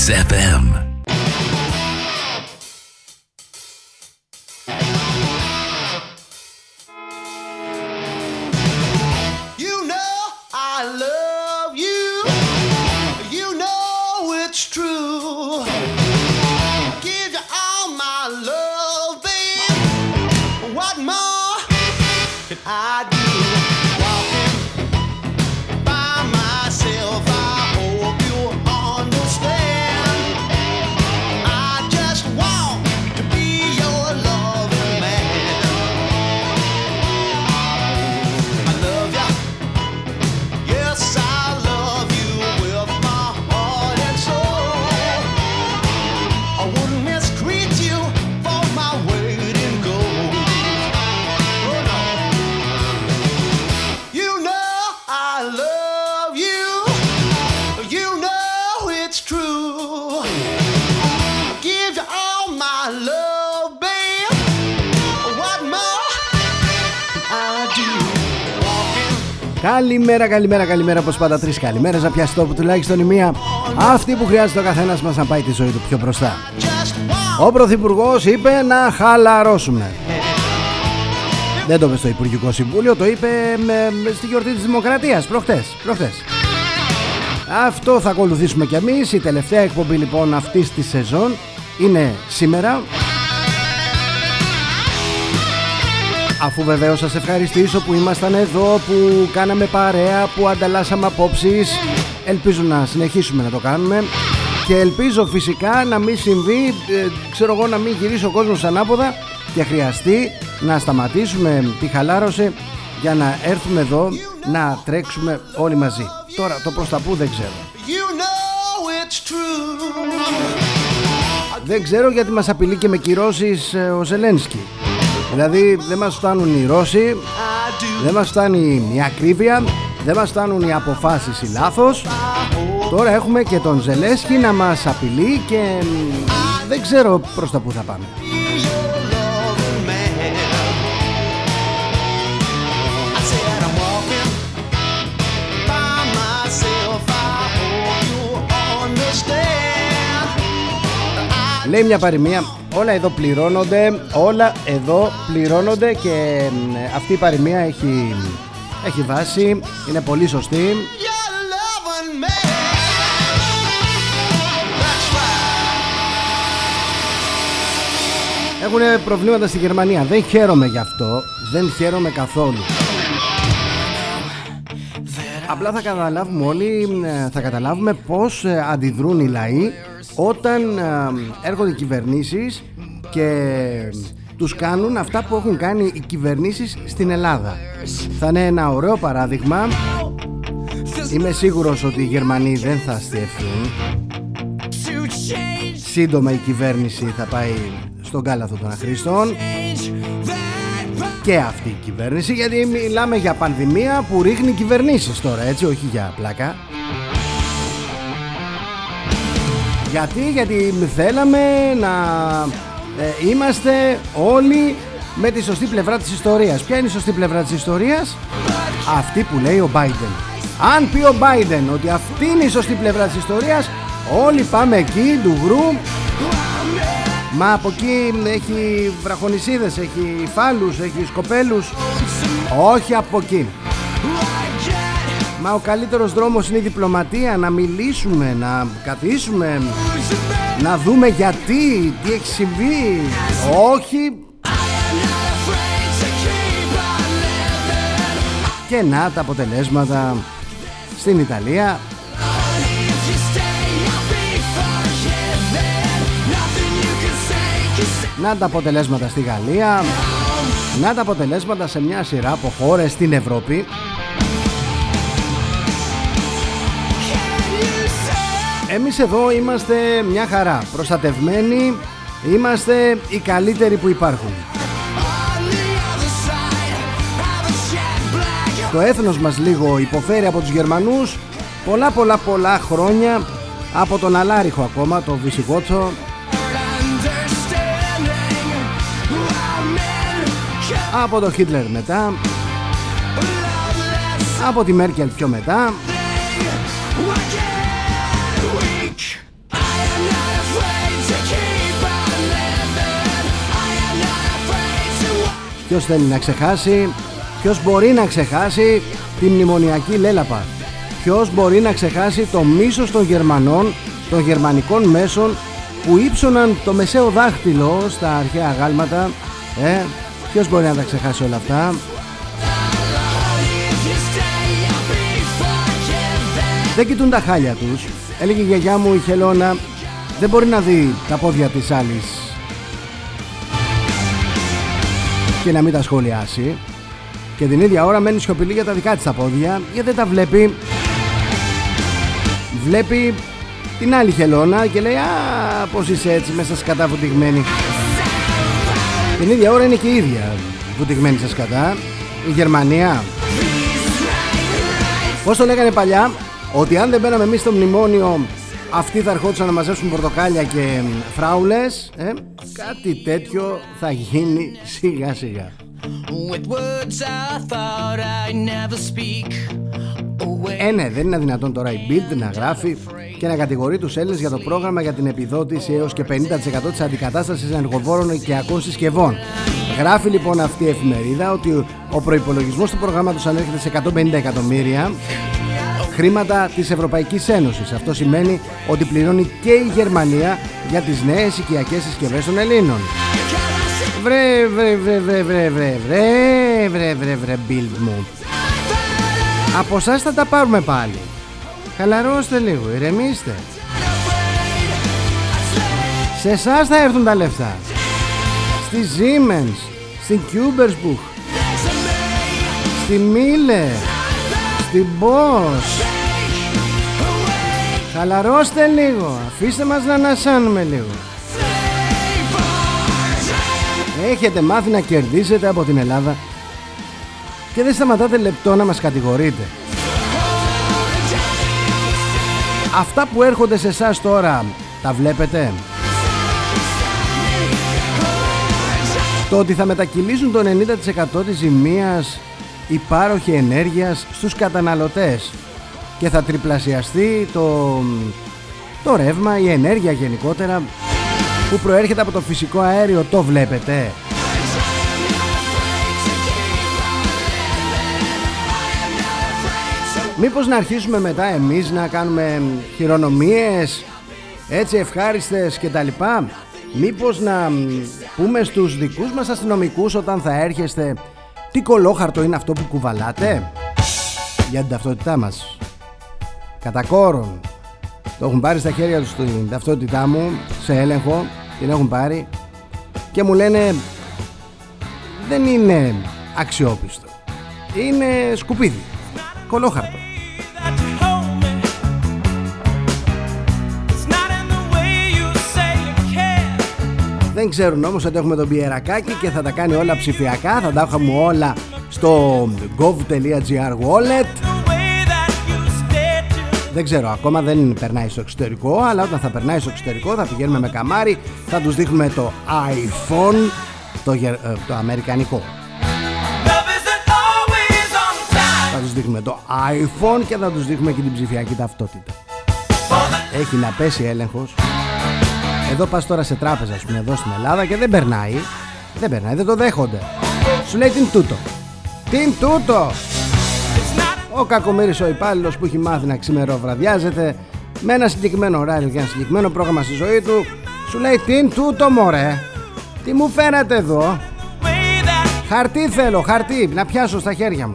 XFM. Καλημέρα, καλημέρα, καλημέρα. Πώ πάντα, τρεις καλημέρες. Να πιάσει τόπο τουλάχιστον η μία. Αυτή που χρειάζεται ο καθένας μας να πάει τη ζωή του πιο μπροστά. Ο Πρωθυπουργός είπε να χαλαρώσουμε. Δεν το είπε στο Υπουργικό Συμβούλιο, το είπε με, στη γιορτή της Δημοκρατίας προχτές, προχτές. Αυτό θα ακολουθήσουμε κι εμείς. Η τελευταία εκπομπή λοιπόν αυτής της σεζόν είναι σήμερα. Αφού βεβαίως σας ευχαριστήσω που ήμασταν εδώ, που κάναμε παρέα, που ανταλλάσσαμε απόψεις Ελπίζω να συνεχίσουμε να το κάνουμε. Και ελπίζω φυσικά να μην συμβεί, ε, ξέρω εγώ να μην γυρίσει ο κόσμος ανάποδα Και χρειαστεί να σταματήσουμε τη χαλάρωση για να έρθουμε εδώ να τρέξουμε όλοι μαζί. Τώρα το προς τα που δεν ξέρω. Δεν ξέρω γιατί μας απειλεί και με κυρώσεις ε, ο Ζελένσκι Δηλαδή δεν μας φτάνουν οι Ρώσοι Δεν μας φτάνει η ακρίβεια Δεν μας φτάνουν οι αποφάσεις οι λάθος. Τώρα έχουμε και τον Ζελέσκι να μας απειλεί Και δεν ξέρω προς τα που θα πάμε. Λέει μια παροιμία Όλα εδώ πληρώνονται Όλα εδώ πληρώνονται Και αυτή η παροιμία έχει, έχει βάση Είναι πολύ σωστή. Έχουν προβλήματα στη Γερμανία. Δεν χαίρομαι γι' αυτό. Δεν χαίρομαι καθόλου. Απλά θα καταλάβουμε όλοι Θα καταλάβουμε πως ε, αντιδρούν οι λαοί όταν έρχονται οι κυβερνήσεις και τους κάνουν αυτά που έχουν κάνει οι κυβερνήσεις στην Ελλάδα. Θα είναι ένα ωραίο παράδειγμα. Είμαι σίγουρος ότι οι Γερμανοί δεν θα αστιευθούν. Σύντομα η κυβέρνηση θα πάει στον κάλαθο των αχρήστων και αυτή η κυβέρνηση γιατί μιλάμε για πανδημία που ρίχνει κυβερνήσεις τώρα έτσι όχι για πλάκα Γιατί, γιατί θέλαμε να ε, είμαστε όλοι με τη σωστή πλευρά της ιστορίας. Ποια είναι η σωστή πλευρά της ιστορίας; Αυτή που λέει ο Biden. Αν πει ο Biden ότι αυτή είναι η σωστή πλευρά της ιστορίας, όλοι πάμε εκεί, του γρου. Μα από εκεί έχει βραχονισίδες, έχει φάλους, έχει σκοπέλους. Όχι από εκεί. Μα ο καλύτερος δρόμος είναι η διπλωματία Να μιλήσουμε, να καθίσουμε Να δούμε γιατί Τι έχει συμβεί. Όχι. Και να τα αποτελέσματα. Στην Ιταλία. Να τα αποτελέσματα στη Γαλλία. Να τα αποτελέσματα σε μια σειρά από χώρες στην Ευρώπη Εμείς εδώ είμαστε μια χαρά. Προστατευμένοι Είμαστε οι καλύτεροι που υπάρχουν. Το έθνος μας λίγο υποφέρει από τους Γερμανούς. Πολλά πολλά πολλά χρόνια Από τον Αλάριχο ακόμα Το Βυσιγότσο. Από τον Χίτλερ μετά. Από τη Μέρκελ πιο μετά Ποιος θέλει να ξεχάσει Ποιος μπορεί να ξεχάσει τη μνημονιακή λέλαπα. Ποιος μπορεί να ξεχάσει το μίσος των Γερμανών των γερμανικών μέσων που ύψωναν το μεσαίο δάχτυλο στα αρχαία γάλματα. Ε, Ποιος μπορεί να τα ξεχάσει όλα αυτά. Δεν κοιτούν τα χάλια τους. Έλεγε η γιαγιά μου η Χελώνα Δεν μπορεί να δει τα πόδια της άλλης Και να μην τα σχολιάσει. Και την ίδια ώρα μένει σιωπηλή για τα δικά της τα πόδια Γιατί δεν τα βλέπει. Βλέπει την άλλη χελώνα και λέει Α, πως είσαι έτσι μέσα σκατά βουτυγμένη Την ίδια ώρα είναι και η ίδια βουτυγμένη σε σκατά. Η Γερμανία. Πώς το λέγανε παλιά; Ότι αν δεν μπαίναμε εμείς στο μνημόνιο Αυτοί θα ερχόντουσαν να μαζέψουν πορτοκάλια και φράουλες ε, Κάτι τέτοιο θα γίνει σιγά σιγά. With words I thought I'd never speak. Ε, ναι, δεν είναι δυνατόν τώρα η Bild να γράφει και να κατηγορεί τους Έλληνες για το πρόγραμμα για την επιδότηση έως και 50% της αντικατάστασης ενεργοβόρων οικιακών συσκευών. Γράφει λοιπόν αυτή η εφημερίδα ότι ο προϋπολογισμός του προγράμματος ανέρχεται σε 150 εκατομμύρια χρήματα της Ευρωπαϊκής Ένωσης. Αυτό σημαίνει ότι πληρώνει και η Γερμανία για τις νέες οικιακές συσκευές των Ελλήνων. Βρε βρε βρε βρε βρε βρε βρε βρε βρε βρε Bild μου. Από εσά θα τα πάρουμε πάλι. Χαλαρώστε λίγο, ηρεμήστε. Σε εσά θα έρθουν τα λεφτά. Στη Siemens, στην Kubersbuch, στη Miele, στην Bosch. Χαλαρώστε λίγο, αφήστε μας να ανασάνουμε λίγο. Έχετε μάθει να κερδίσετε από την Ελλάδα και δεν σταματάτε λεπτό να μας κατηγορείτε. Αυτά που έρχονται σε εσάς τώρα τα βλέπετε; Το ότι θα μετακυλήσουν το 90% της ζημίας η πάροχη ενέργειας στους καταναλωτές και θα τριπλασιαστεί το, το ρεύμα, η ενέργεια γενικότερα που προέρχεται από το φυσικό αέριο το βλέπετε. Μήπως να αρχίσουμε μετά εμείς να κάνουμε χειρονομίες έτσι ευχάριστες και τα λοιπά; Μήπως να πούμε στους δικούς μας αστυνομικούς όταν θα έρχεστε Τι κολόχαρτο είναι αυτό που κουβαλάτε; Για την ταυτότητά μας. Κατά κόρον. Το έχουν πάρει στα χέρια τους την ταυτότητά μου Σε έλεγχο Την έχουν πάρει Και μου λένε Δεν είναι αξιόπιστο. Είναι σκουπίδι. Κολόχαρτο Δεν ξέρουν όμως ότι έχουμε τον πιερακάκι και θα τα κάνει όλα ψηφιακά. Θα τα έχουμε όλα στο gov.gr wallet. Δεν ξέρω, ακόμα δεν περνάει στο εξωτερικό Αλλά όταν θα περνάει στο εξωτερικό θα πηγαίνουμε με καμάρι Θα τους δείχνουμε το iPhone Το, ε, το αμερικανικό. Θα τους δείχνουμε το iPhone Και θα τους δείχνουμε και την ψηφιακή ταυτότητα. Έχει να πέσει έλεγχος εδώ πας τώρα σε τράπεζα, ας πούμε, εδώ στην Ελλάδα και δεν περνάει. Δεν περνάει, δεν το δέχονται. Σου λέει την τούτο. Την τούτο! Ο κακομύρης ο υπάλληλος που έχει μάθει να ξημεροβραδιάζεται με ένα συγκεκριμένο ωράριο και ένα συγκεκριμένο πρόγραμμα στη ζωή του σου λέει την τούτο μωρέ τι μου φέρατε εδώ; Χαρτί θέλω χαρτί να πιάσω στα χέρια μου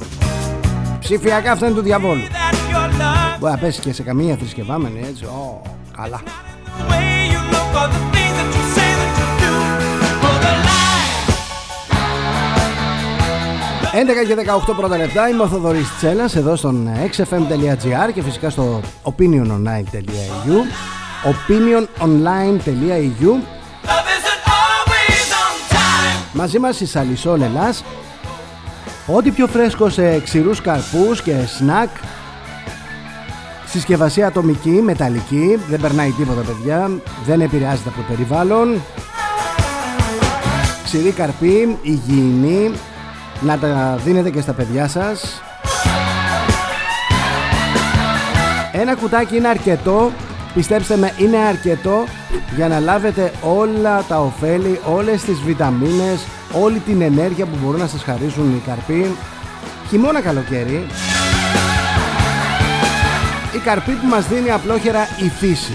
ψηφιακά αυτά είναι του διαβόλου μπορεί να πέσει και σε καμία θρησκευάμενη έτσι Ω, καλά 11 και 18 πρώτα λεπτά είμαι ο Θοδωρής Τσέλας εδώ στον xfm.gr και φυσικά στο opiniononline.eu opiniononline.eu Μαζί μας η Σαλισό Λελάς. Ό,τι πιο φρέσκο σε ξηρούς καρπούς και σνακ Συσκευασία ατομική, μεταλλική, δεν περνάει τίποτα παιδιά, δεν επηρεάζεται από το περιβάλλον. Ξηρή καρπή, υγιεινή, να τα δίνετε και στα παιδιά σας. Ένα κουτάκι είναι αρκετό Πιστέψτε με είναι αρκετό για να λάβετε όλα τα ωφέλη, όλες τις βιταμίνες, όλη την ενέργεια που μπορούν να σας χαρίσουν οι καρποί. Χειμώνα καλοκαίρι. Η καρπή που μας δίνει απλόχερα η φύση.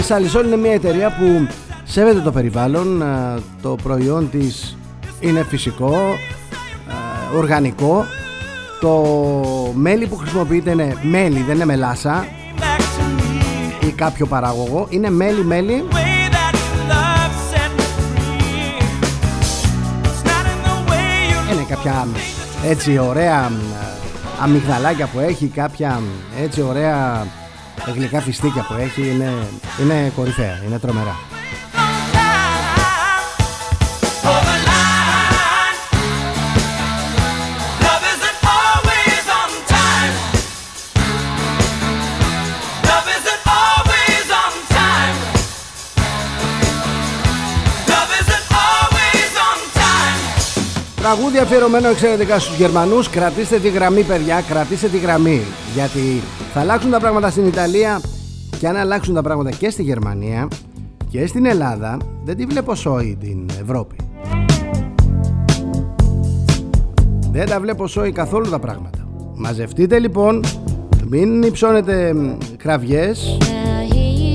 Η Σαλισόλ είναι μια εταιρεία που σέβεται το περιβάλλον, το προϊόν της είναι φυσικό, οργανικό το μέλι που χρησιμοποιείται είναι μέλι, δεν είναι μελάσα ή κάποιο παράγωγο. Είναι μέλι, κάποια έτσι ωραία αμυγδαλάκια που έχει, κάποια έτσι ωραία γλυκά φιστίκια που έχει. Είναι, είναι κορυφαία, είναι τρομερά. Τραγούδι αφιερωμένο εξαιρετικά στους Γερμανούς. Κρατήστε τη γραμμή παιδιά, κρατήστε τη γραμμή. Γιατί θα αλλάξουν τα πράγματα στην Ιταλία Και αν αλλάξουν τα πράγματα και στη Γερμανία Και στην Ελλάδα Δεν τη βλέπω σόι την Ευρώπη. Δεν τα βλέπω σόι καθόλου τα πράγματα. Μαζευτείτε λοιπόν Μην υψώνετε κραυγές.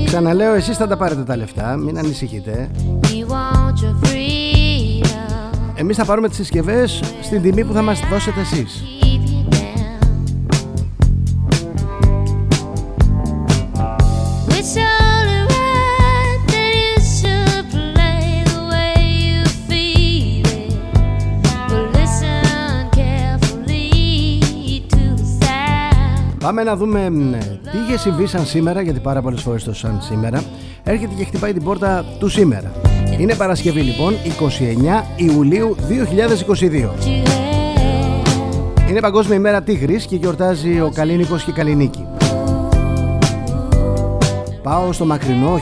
Ξαναλέω εσείς θα τα πάρετε τα λεφτά Μην ανησυχείτε εμείς θα πάρουμε τις συσκευές στην τιμή που θα μας δώσετε εσείς. Πάμε να δούμε τι είχε συμβεί σαν σήμερα, γιατί πάρα πολλές φορές το σαν σήμερα έρχεται και χτυπάει την πόρτα του σήμερα. Είναι Παρασκευή λοιπόν, 29 Ιουλίου 2022. Είναι Παγκόσμια ημέρα Τίγρης και γιορτάζει ο Καλίνικος και η Καλινίκη. Πάω στο μακρινό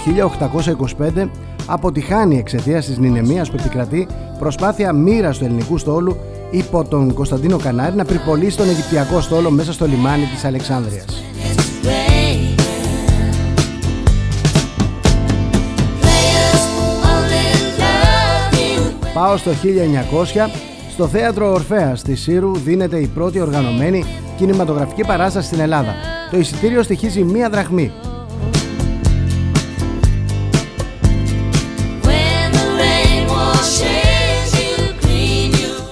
1825 αποτυχάνει εξαιτίας της νηνεμίας που επικρατεί προσπάθεια μοίρας του ελληνικού στόλου υπό τον Κωνσταντίνο Κανάρη να πριπολίσει τον Αιγυπτιακό στόλο μέσα στο λιμάνι της Αλεξάνδρειας. Πάω στο 1900 στο θέατρο Ορφέας της Σύρου δίνεται η πρώτη οργανωμένη κινηματογραφική παράσταση στην Ελλάδα. Το εισιτήριο στοιχίζει μία δραχμή.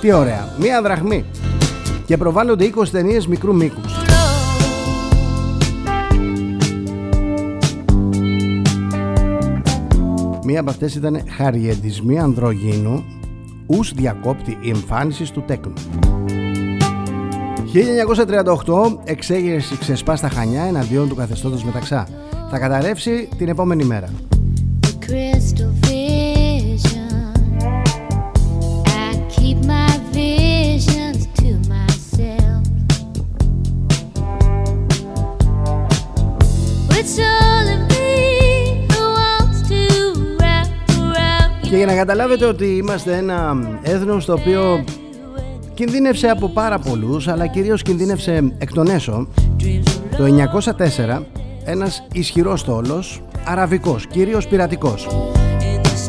Τι ωραία, μία δραχμή. Και προβάλλονται 20 ταινίες μικρού μήκους. Μία από αυτές ήταν «Χαριεντισμοί ανδρογίνου ους διακόπτη η εμφάνισης του τέκνου». 1938 εξέγερση ξεσπά στα Χανιά εναντίον του καθεστώτος Μεταξά. Θα καταρρεύσει την επόμενη μέρα. Και για να καταλάβετε ότι είμαστε ένα έθνος το οποίο κινδύνευσε από πάρα πολλούς αλλά κυρίως κινδύνευσε εκ των έσω το 904 ένας ισχυρός στόλος αραβικός, κυρίως πειρατικός.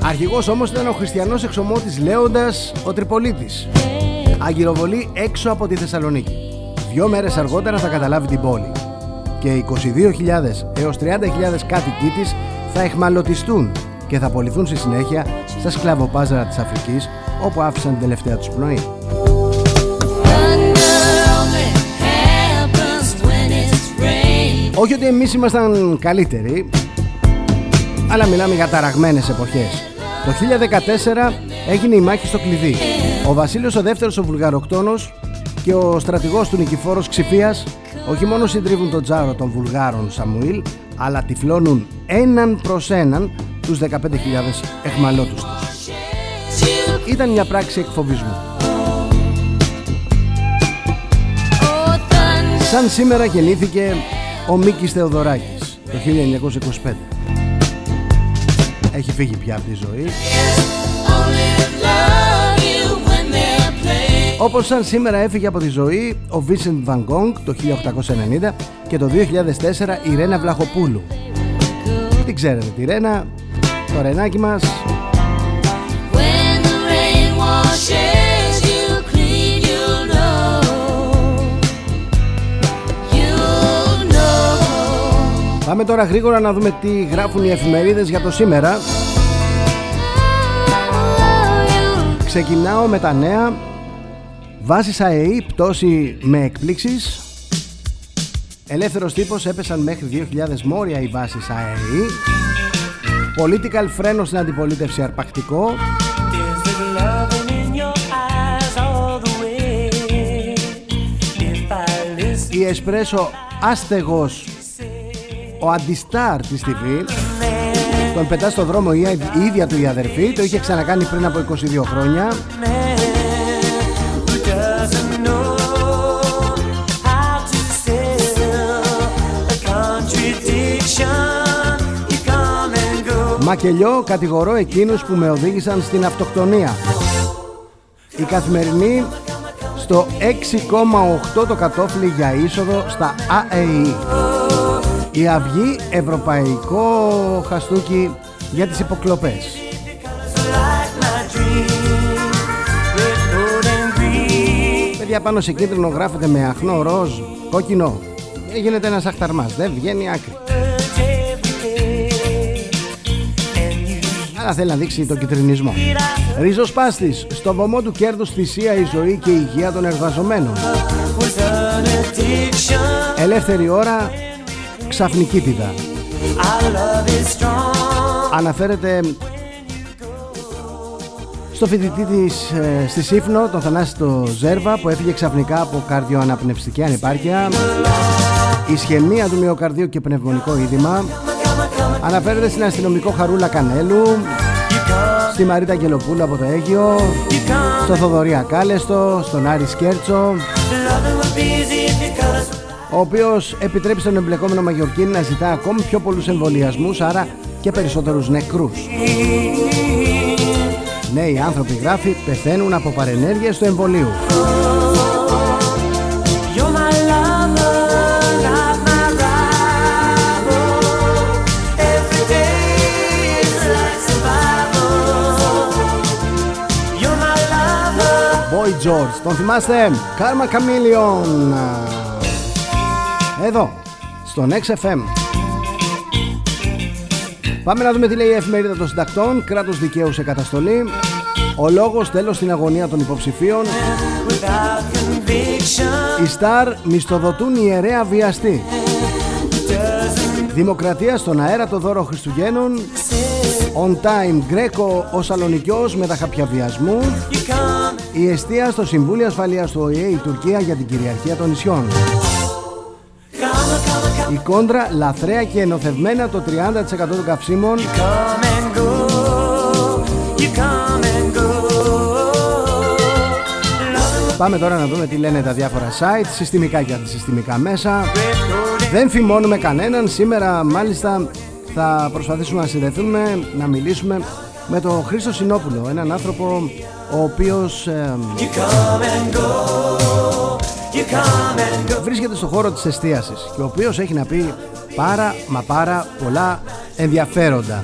Αρχηγός όμως ήταν ο χριστιανός εξομότης Λέοντας ο Τριπολίτης Αγκυροβολή έξω από τη Θεσσαλονίκη. Δυο μέρες αργότερα θα καταλάβει την πόλη. Και 22.000 έως 30.000 κάτοικοι της θα εχμαλωτιστούν και θα απολυθούν στη συνέχεια στα σκλαβοπάζαρα της Αφρικής όπου άφησαν την τελευταία τους πνοή. Όχι ότι εμείς ήμασταν καλύτεροι αλλά μιλάμε για ταραγμένες εποχές. Το 1014 έγινε η μάχη στο κλειδί. Ο Βασίλειος ο δεύτερος ο Βουλγαροκτόνος και ο στρατηγός του Νικηφόρος Ξηφίας όχι μόνο συντρίβουν τον τζάρο των Βουλγάρων Σαμουήλ αλλά τυφλώνουν έναν προς έναν τους 15.000 εχμαλώτους τους. Ήταν μια πράξη εκφοβισμού. Σαν σήμερα γεννήθηκε ο Μίκης Θεοδωράκης το 1925. Έχει φύγει πια από τη ζωή. Όπως σαν σήμερα έφυγε από τη ζωή ο Vincent Van Gogh το 1890 και το 2004 η Ρένα Βλαχοπούλου. Τι ξέρετε τη Ρένα, το ρενάκι μας. Πάμε τώρα γρήγορα να δούμε τι γράφουν οι εφημερίδες για το σήμερα. Ξεκινάω με τα νέα. Βάσεις ΑΕΗ πτώση με εκπλήξεις. Ελεύθερος τύπος έπεσαν μέχρι 2.000 μόρια οι βάσεις ΑΕΗ Political φρένο στην αντιπολίτευση αρπακτικό. Η Εσπρέσο άστεγος ο αντιστάρ της TV τον πετά στο δρόμο η ίδια του η αδερφή. Το είχε ξανακάνει πριν από 22 χρόνια Μακελιό κατηγορώ εκείνους που με οδήγησαν στην αυτοκτονία. Η καθημερινή στο 6,8 το κατόφλι για είσοδο στα ΑΕΗ Η Αυγή Ευρωπαϊκό Χαστούκι για τις υποκλοπές. Παιδιά πάνω σε κίτρινο γράφεται με αχνό ροζ κόκκινο. Γίνεται ένας αχταρμάς, δεν βγαίνει άκρη αλλά θέλει να δείξει τον κυτρινισμό. Ριζοσπάστης, στο βωμό του κέρδους θυσία η ζωή και η υγεία των εργαζομένων. Ελεύθερη ώρα, ξαφνικήτητα. Αναφέρεται στο φοιτητή της ε, στη Σύφνο, τον Θανάσιτο Ζέρβα, που έφυγε ξαφνικά από καρδιοαναπνευστική ανεπάρκεια, ισχυμία του μυοκαρδίου και πνευμονικό είδημα, Αναφέρεται στην αστυνομικό Χαρούλα Κανέλου Στη Μαρίτα Γελοπούλου από το Αίγιο Στο Θοδωρία Κάλεστο Στον Άρη Σκέρτσο Ο οποίος επιτρέπει στον εμπλεκόμενο Μαγιορκίνη να ζητά ακόμη πιο πολλούς εμβολιασμούς Άρα και περισσότερους νεκρούς. Νέοι άνθρωποι γράφει πεθαίνουν από παρενέργειες του εμβολίου Boy George. Τον θυμάστε; Karma Chameleon. Εδώ, στον XFM. Πάμε να δούμε τι λέει η εφημερίδα των συντακτών. Κράτος δικαίου σε καταστολή. Ο λόγος τέλος στην αγωνία των υποψηφίων. Οι Σταρ μισθοδοτούν ιερέα βιαστή. Δημοκρατία στον αέρα το δώρο Χριστουγέννων. On time Γκρέκο ο Σαλονικιός με τα χαπιαβιασμού Η αιστεία στο Συμβούλιο Ασφαλείας του ΟΗΕ η Τουρκία για την κυριαρχία των νησιών. Η κόντρα λαθρέα και ενωθευμένα το 30% των καυσίμων. Πάμε τώρα να δούμε τι λένε τα διάφορα site, συστημικά και αντισυστημικά μέσα. Δεν φημώνουμε κανέναν, σήμερα μάλιστα θα προσπαθήσουμε να συνδεθούμε, να μιλήσουμε με τον Χρήστο Συνόπουλο, έναν άνθρωπο ο οποίος ε, βρίσκεται στο χώρο της εστίασης και ο οποίος έχει να πει πάρα μα πάρα πολλά ενδιαφέροντα.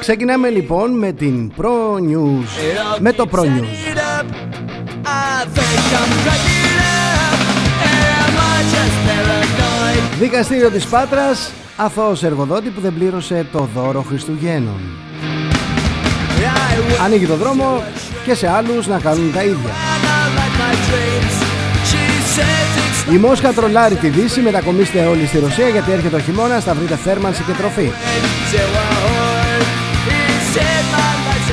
Ξεκινάμε λοιπόν με την Pro News. Με το Pro News. Δικαστήριο της Πάτρας Αθώος εργοδότη που δεν πλήρωσε το δώρο Χριστουγέννων. Ανοίγει το δρόμο και σε άλλους να κάνουν τα ίδια η Μόσχα τρολάρει τη Δύση, μετακομίστε όλοι στη Ρωσία γιατί έρχεται ο χειμώνας, θα βρείτε θέρμανση και τροφή.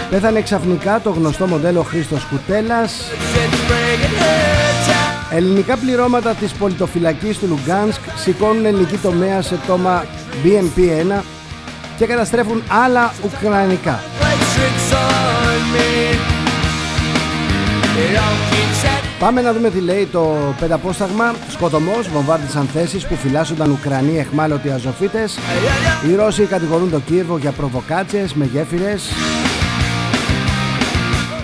Πέθανε ξαφνικά το γνωστό μοντέλο Χρήστος Κουτέλας Ελληνικά πληρώματα της πολιτοφυλακής του Λουγκάνσκ σηκώνουν ελληνική τομέα σε τόμα BMP-1 και καταστρέφουν άλλα ουκρανικά. Πάμε να δούμε τι λέει το πενταπόσταγμα. Σκοτωμός, βομβάρδισαν θέσεις που φυλάσσονταν Ουκρανοί εχμάλωτοι αζωφίτες. Οι Ρώσοι κατηγορούν το Κίεβο για προβοκάτσες με γέφυρες.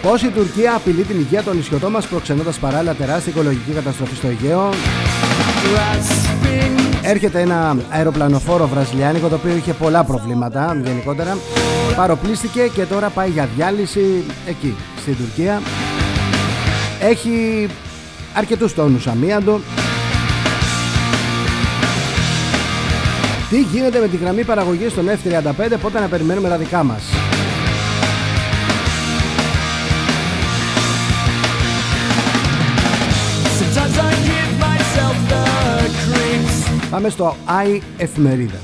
Πώς η Τουρκία απειλεί την υγεία των νησιωτών μας προξενώντας παράλληλα τεράστια οικολογική καταστροφή στο Αιγαίο. Έρχεται ένα αεροπλανοφόρο βραζιλιάνικο το οποίο είχε πολλά προβλήματα γενικότερα. Παροπλίστηκε και τώρα πάει για διάλυση εκεί στην Τουρκία. Έχει αρκετούς τόνους αμίαντο. Τι γίνεται με τη γραμμή παραγωγής στον F-35 πότε να περιμένουμε τα δικά μας; Πάμε στο I εφημερίδα.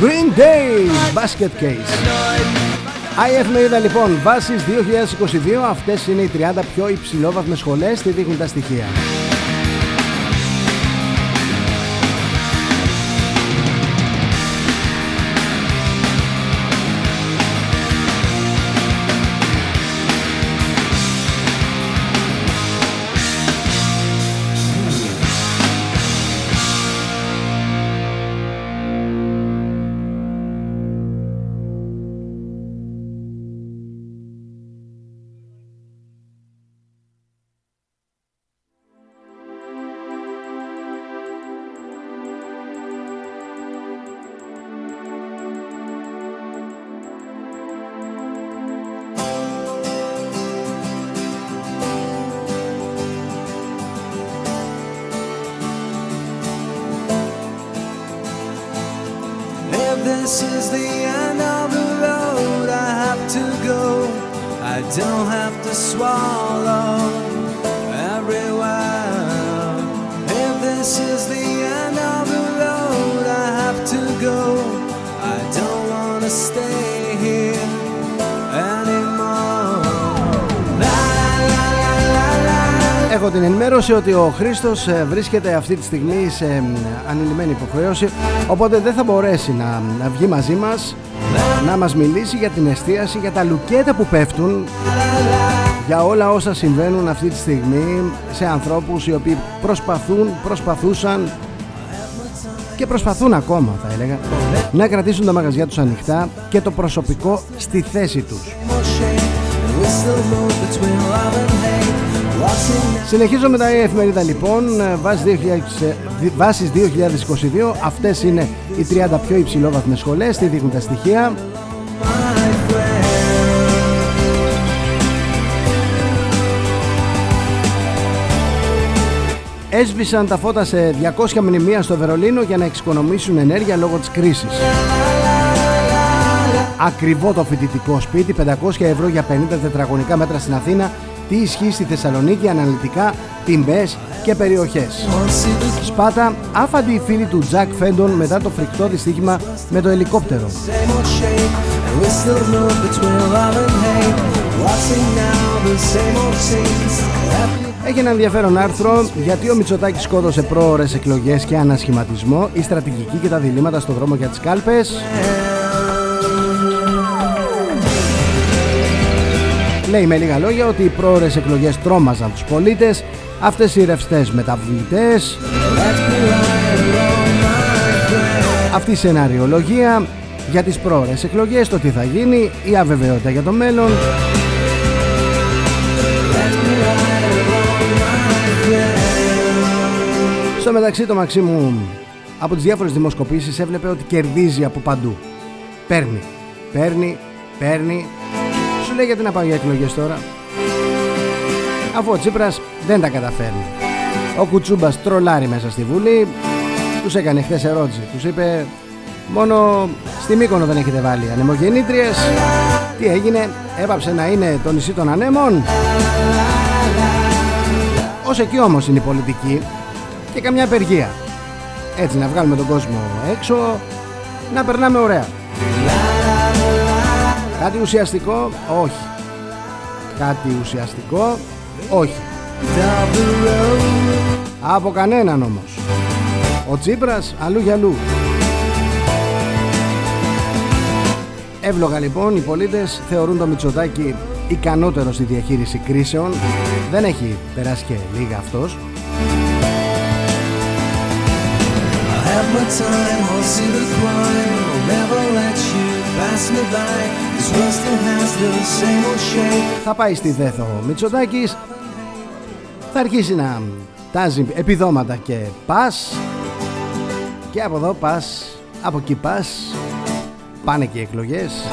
Green Day Basket Case. I εφημερίδα λοιπόν βάσεις 2022 Αυτές είναι οι 30 πιο υψηλόβαθμες σχολές. Τι δείχνουν τα στοιχεία ότι ο Χρήστος ε, βρίσκεται αυτή τη στιγμή σε ανηλυμένη υποχρέωση οπότε δεν θα μπορέσει να, να βγει μαζί μας να μας μιλήσει για την εστίαση, για τα λουκέτα που πέφτουν για όλα όσα συμβαίνουν αυτή τη στιγμή σε ανθρώπους οι οποίοι προσπαθούν, προσπαθούσαν και προσπαθούν ακόμα θα έλεγα να κρατήσουν τα μαγαζιά τους ανοιχτά και το προσωπικό στη θέση τους. Συνεχίζω με τα εφημερίδα λοιπόν. Βάσεις 2022 Αυτές είναι οι 30 πιο υψηλόβαθμες σχολές. Τι δείχνουν τα στοιχεία; Έσβησαν τα φώτα σε 200 μνημεία στο Βερολίνο για να εξοικονομήσουν ενέργεια λόγω της κρίσης. Ακριβό το φοιτητικό σπίτι, 500 ευρώ για 50 τετραγωνικά μέτρα στην Αθήνα τι ισχύει στη Θεσσαλονίκη αναλυτικά, τιμές και περιοχές. Σπάτα, άφαντη η φίλη του Τζακ Φέντον μετά το φρικτό δυστύχημα με το ελικόπτερο. Έχει ένα ενδιαφέρον άρθρο γιατί ο Μητσοτάκης σκότωσε πρόορες εκλογές και ανασχηματισμό, η στρατηγική και τα διλήμματα στο δρόμο για τις κάλπες. Λέει με λίγα λόγια ότι οι πρόορες εκλογές τρόμαζαν τους πολίτες, αυτές οι ρευστές μεταβλητές, αυτή η σενάριολογία για τις πρόορες εκλογές, το τι θα γίνει, η αβεβαιότητα για το μέλλον. Στο μεταξύ το Μαξίμου από τις διάφορες δημοσκοπήσεις έβλεπε ότι κερδίζει από παντού. Παίρνει, παίρνει, παίρνει λέει γιατί να πάω για εκλογές τώρα; Αφού ο Τσίπρας δεν τα καταφέρνει. Ο Κουτσούμπας τρολάρει μέσα στη Βουλή. Τους έκανε χθες ερώτηση. Τους είπε μόνο στη Μύκονο δεν έχετε βάλει ανεμογεννήτριες. Τι έγινε; Έπαψε να είναι το νησί των ανέμων Ως εκεί όμως είναι η πολιτική Και καμιά απεργία. Έτσι να βγάλουμε τον κόσμο έξω Να περνάμε ωραία Κάτι ουσιαστικό όχι. Κάτι ουσιαστικό όχι. Από κανέναν όμως. Ο Τσίπρας αλλού για αλλού. Εύλογα λοιπόν οι πολίτες θεωρούν το Μητσοτάκη ικανότερο στη διαχείριση κρίσεων. Δεν έχει περάσει και λίγα αυτός Θα πάει στη Δέθο ο Μητσοτάκης. Θα αρχίσει να τάζει επιδόματα και πας. Και από εδώ πας Από εκεί πας. Πάνε και οι εκλογές.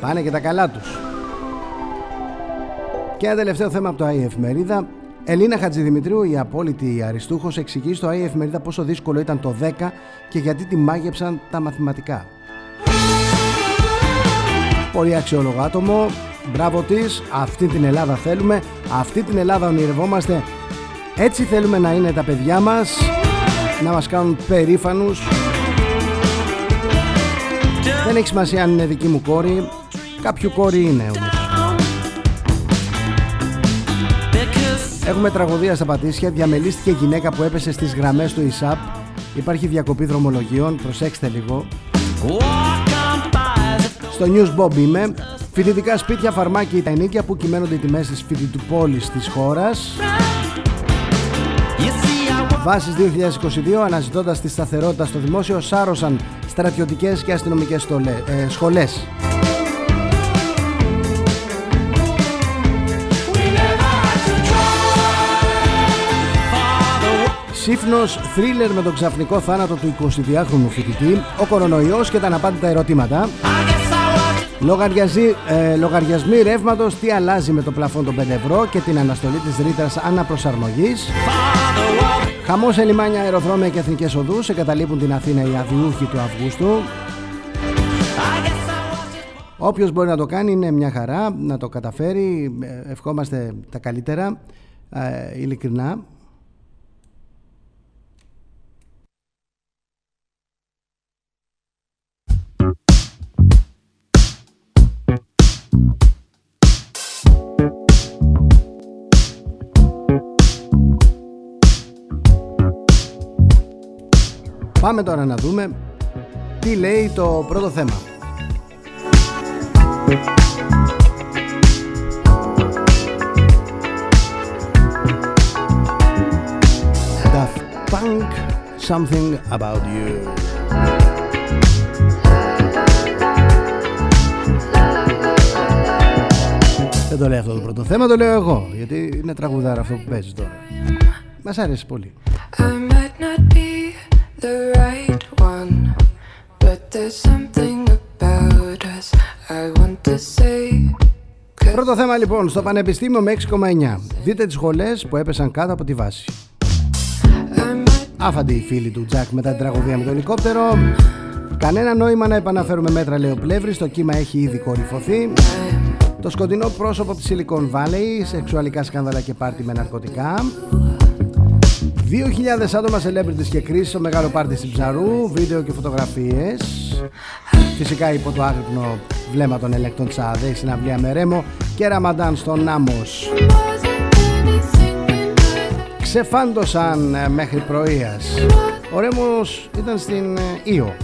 Πάνε και τα καλά τους. Και ένα τελευταίο θέμα από το ΑΕ Εφημερίδα Ελίνα Χατζηδημητρίου, η απόλυτη αριστούχος, εξηγεί στο ΑΕ Εφημερίδα πόσο δύσκολο ήταν το 10 και γιατί τη μάγεψαν τα μαθηματικά. Πολύ αξιόλογο άτομο. Μπράβο της. Αυτή την Ελλάδα θέλουμε. Αυτή την Ελλάδα ονειρευόμαστε. Έτσι θέλουμε να είναι τα παιδιά μας. Να μας κάνουν περήφανους. Δεν έχει σημασία αν είναι δική μου κόρη. Κάποιο κόρη είναι όμως. Έχουμε τραγωδία στα Πατήσια. Διαμελίστηκε γυναίκα που έπεσε στις γραμμές του ΙΣΑΠ. Υπάρχει διακοπή δρομολογιών. Προσέξτε λίγο. Στο News Bob είμαι. Φοιτητικά σπίτια, φαρμάκια, τα ενίκια που κυμαίνονται οι τιμές της φοιτητουπόλης της χώρας. Βάσεις 2022 αναζητώντας τη σταθερότητα στο δημόσιο σάρωσαν στρατιωτικές και αστυνομικές ε, σχολές. Σύφνος, θρίλερ με τον ξαφνικό θάνατο του 22χρονου φοιτητή, ο κορονοϊός και τα αναπάντητα ερωτήματα. Λογαριαζί, ε, λογαριασμοί ρεύματος, τι αλλάζει με το πλαφόν των 5 ευρώ και την αναστολή της ρήτρας αναπροσαρμογής. Χαμός σε λιμάνια, αεροδρόμια και εθνικές οδούς εγκαταλείπουν την Αθήνα οι αδιούχοι του Αυγούστου. Όποιος μπορεί να το κάνει είναι μια χαρά, να το καταφέρει. Ε, ευχόμαστε τα καλύτερα, ε, ειλικρινά. Πάμε τώρα να δούμε τι λέει το πρώτο θέμα. Daft Punk, Something About You. Δεν το λέω αυτό το πρώτο θέμα, το λέω εγώ, γιατί είναι τραγουδάρα αυτό που παίζει τώρα. Μας άρεσε πολύ. Πρώτο θέμα λοιπόν στο Πανεπιστήμιο με 6,9 Δείτε τις σχολές που έπεσαν κάτω από τη βάση. Άφαντη οι φίλοι του Τζακ μετά την τραγωδία με το ελικόπτερο. Κανένα νόημα να επαναφέρουμε μέτρα λέει ο Πλεύρης. Το κύμα έχει ήδη κορυφωθεί. Το σκοτεινό πρόσωπο της Silicon Valley Σεξουαλικά σκάνδαλα και πάρτι με ναρκωτικά. 2.000 άτομα celebrities και κρίση στο μεγάλο πάρτι στην Ψαρού, βίντεο και φωτογραφίες. Φυσικά υπό το άγρυπνο βλέμμα των ελεκτών Τσάδε, η συναυλία με Ρέμο και Ραμαντάν στον Νάμος. Ξεφάντωσαν ε, μέχρι πρωίας. Ο Ρέμος ήταν στην ε, Ήο.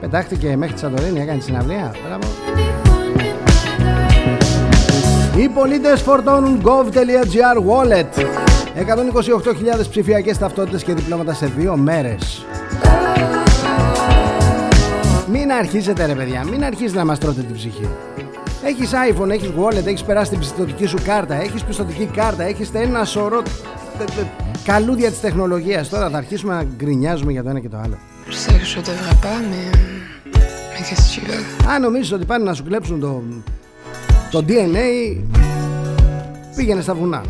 Πετάχτηκε μέχρι τη Σαντορίνη, έκανε τη συναυλία. Μπράβο. Οι πολίτες φορτώνουν gov.gr wallet 128.000 ψηφιακές ταυτότητες και διπλώματα σε δύο μέρες Μην αρχίσετε ρε παιδιά, μην αρχίσετε να μας τρώτε την ψυχή Έχεις iPhone, έχεις wallet, έχεις περάσει την πιστοτική σου κάρτα Έχεις πιστοτική κάρτα, έχεις ένα σωρό καλούδια της τεχνολογίας Τώρα θα αρχίσουμε να γκρινιάζουμε για το ένα και το άλλο Αν νομίζεις ότι πάνε να σου κλέψουν το Το DNA πήγαινε στα βουνά.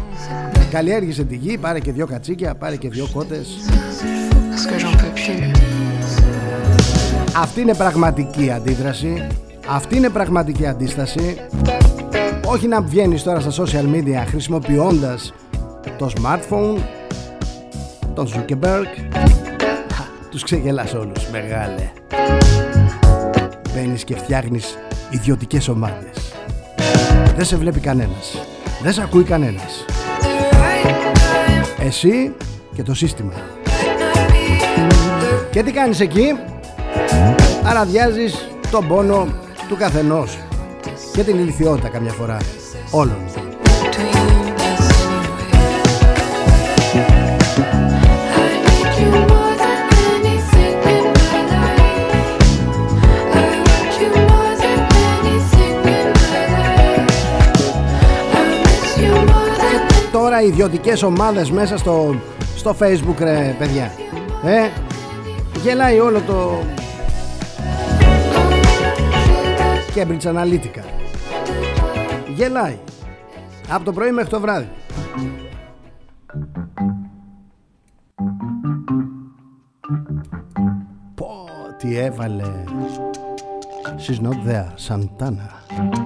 Καλλιέργησε τη γη, πάρε και δυο κατσίκια, πάρε και δυο κότες. Αυτή είναι πραγματική αντίδραση. Αυτή είναι πραγματική αντίσταση. Όχι να βγαίνεις τώρα στα social media χρησιμοποιώντας το smartphone, τον Zuckerberg. Τους ξεγελάς όλους, μεγάλε. Μπαίνεις και φτιάχνεις ιδιωτικές ομάδες. Δεν σε βλέπει κανένας. Δεν σε ακούει κανένας. Εσύ και το σύστημα. Και τι κάνεις εκεί; Αραδιάζεις τον πόνο του καθενός Και την ηλικιότητα καμιά φορά Όλων. Τώρα ιδιωτικές ομάδες μέσα στο, στο facebook ρε παιδιά ε, Γελάει όλο το Cambridge Analytica Γελάει Από το πρωί μέχρι το βράδυ Πω τι έβαλε She's not there Santana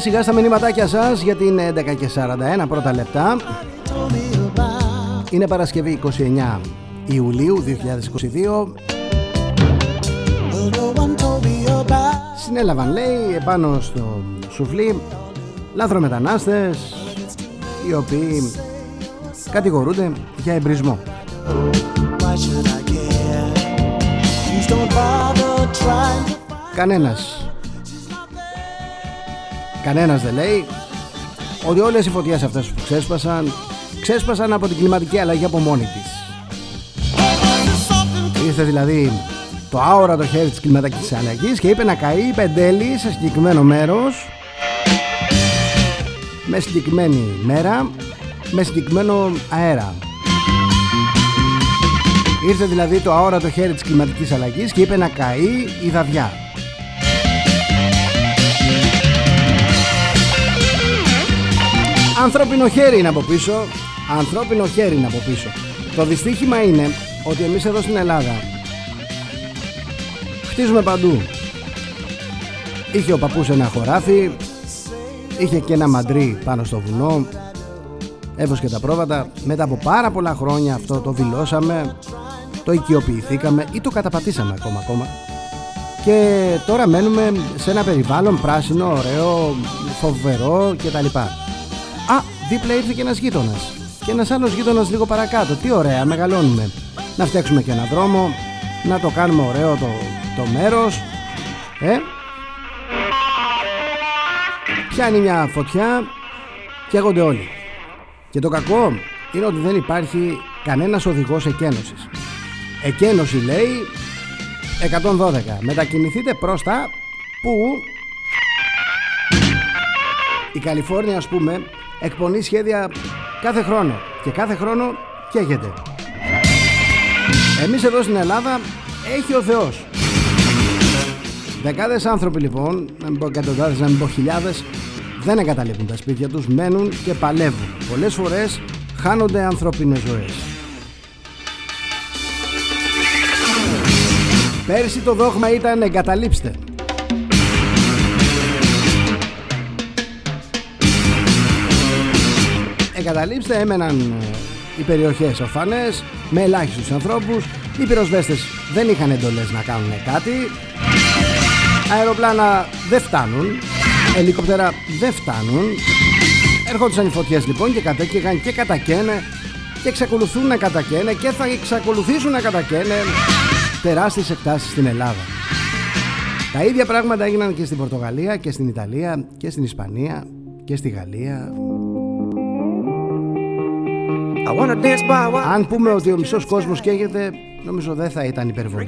σιγά σιγά στα μηνύματάκια σας για την 11 και 41 πρώτα λεπτά. Είναι Παρασκευή 29 Ιουλίου 2022 Συνέλαβαν λέει επάνω στο σουφλί λάθρομετανάστες οι οποίοι κατηγορούνται για εμπρισμό. Κανένας Κανένας δεν λέει ότι όλες οι φωτιές αυτές που ξέσπασαν ξέσπασαν από την κλιματική αλλαγή από μόνη της. Ήρθε δηλαδή το άορατο χέρι της κλιματικής αλλαγής και είπε να καεί η πεντέλη σε συγκεκριμένο μέρος με συγκεκριμένη μέρα με συγκεκριμένο αέρα. Ήρθε δηλαδή το αόρατο χέρι της κλιματικής αλλαγής και είπε να καεί η δαδιά. Ανθρώπινο χέρι είναι από πίσω. Ανθρώπινο χέρι είναι από πίσω. Το δυστύχημα είναι ότι εμείς εδώ στην Ελλάδα χτίζουμε παντού. Είχε ο παππούς ένα χωράφι, είχε και ένα μαντρί πάνω στο βουνό, έβοσκε τα πρόβατα. Μετά από πάρα πολλά χρόνια αυτό το δηλώσαμε, το οικειοποιηθήκαμε ή το καταπατήσαμε ακόμα ακόμα. Και τώρα μένουμε σε ένα περιβάλλον πράσινο, ωραίο, φοβερό κτλ. Α, δίπλα ήρθε και ένας γείτονας. Και ένας άλλος γείτονας λίγο παρακάτω. Τι ωραία, μεγαλώνουμε. Να φτιάξουμε και έναν δρόμο Να το κάνουμε ωραίο το, το μέρος. Ε; Πιάνει μια φωτιά Καίγονται όλοι. Και το κακό είναι ότι δεν υπάρχει Κανένας οδηγός εκένωσης. Εκένωση λέει 112 Μετακινηθείτε προς τα Που η Καλιφόρνια ας πούμε εκπονεί σχέδια κάθε χρόνο και κάθε χρόνο καίγεται. Εμείς εδώ στην Ελλάδα έχει ο Θεός. Δεκάδες άνθρωποι λοιπόν, να μην πω εκατοντάδες, να μην πω χιλιάδες, δεν εγκαταλείπουν τα σπίτια τους, μένουν και παλεύουν. Πολλές φορές χάνονται ανθρώπινες ζωές. Πέρσι το δόγμα ήταν εγκαταλείψτε. Εγκαταλείψτε έμεναν ε, οι περιοχές οφανές με ελάχιστους ανθρώπους οι πυροσβέστες δεν είχαν εντολές να κάνουν κάτι αεροπλάνα δεν φτάνουν Ελικόπτερα δεν φτάνουν. Έρχονταν οι φωτιές λοιπόν και κατέκαιγαν και κατακαίνε και εξακολουθούν να κατακαίνε και θα εξακολουθήσουν να κατακαίνε τεράστιες εκτάσεις στην Ελλάδα. Τα ίδια πράγματα έγιναν και στην Πορτογαλία και στην Ιταλία και στην Ισπανία και στη Γαλλία. Αν πούμε ότι ο μισός κόσμος καίγεται, νομίζω δεν θα ήταν υπερβολή.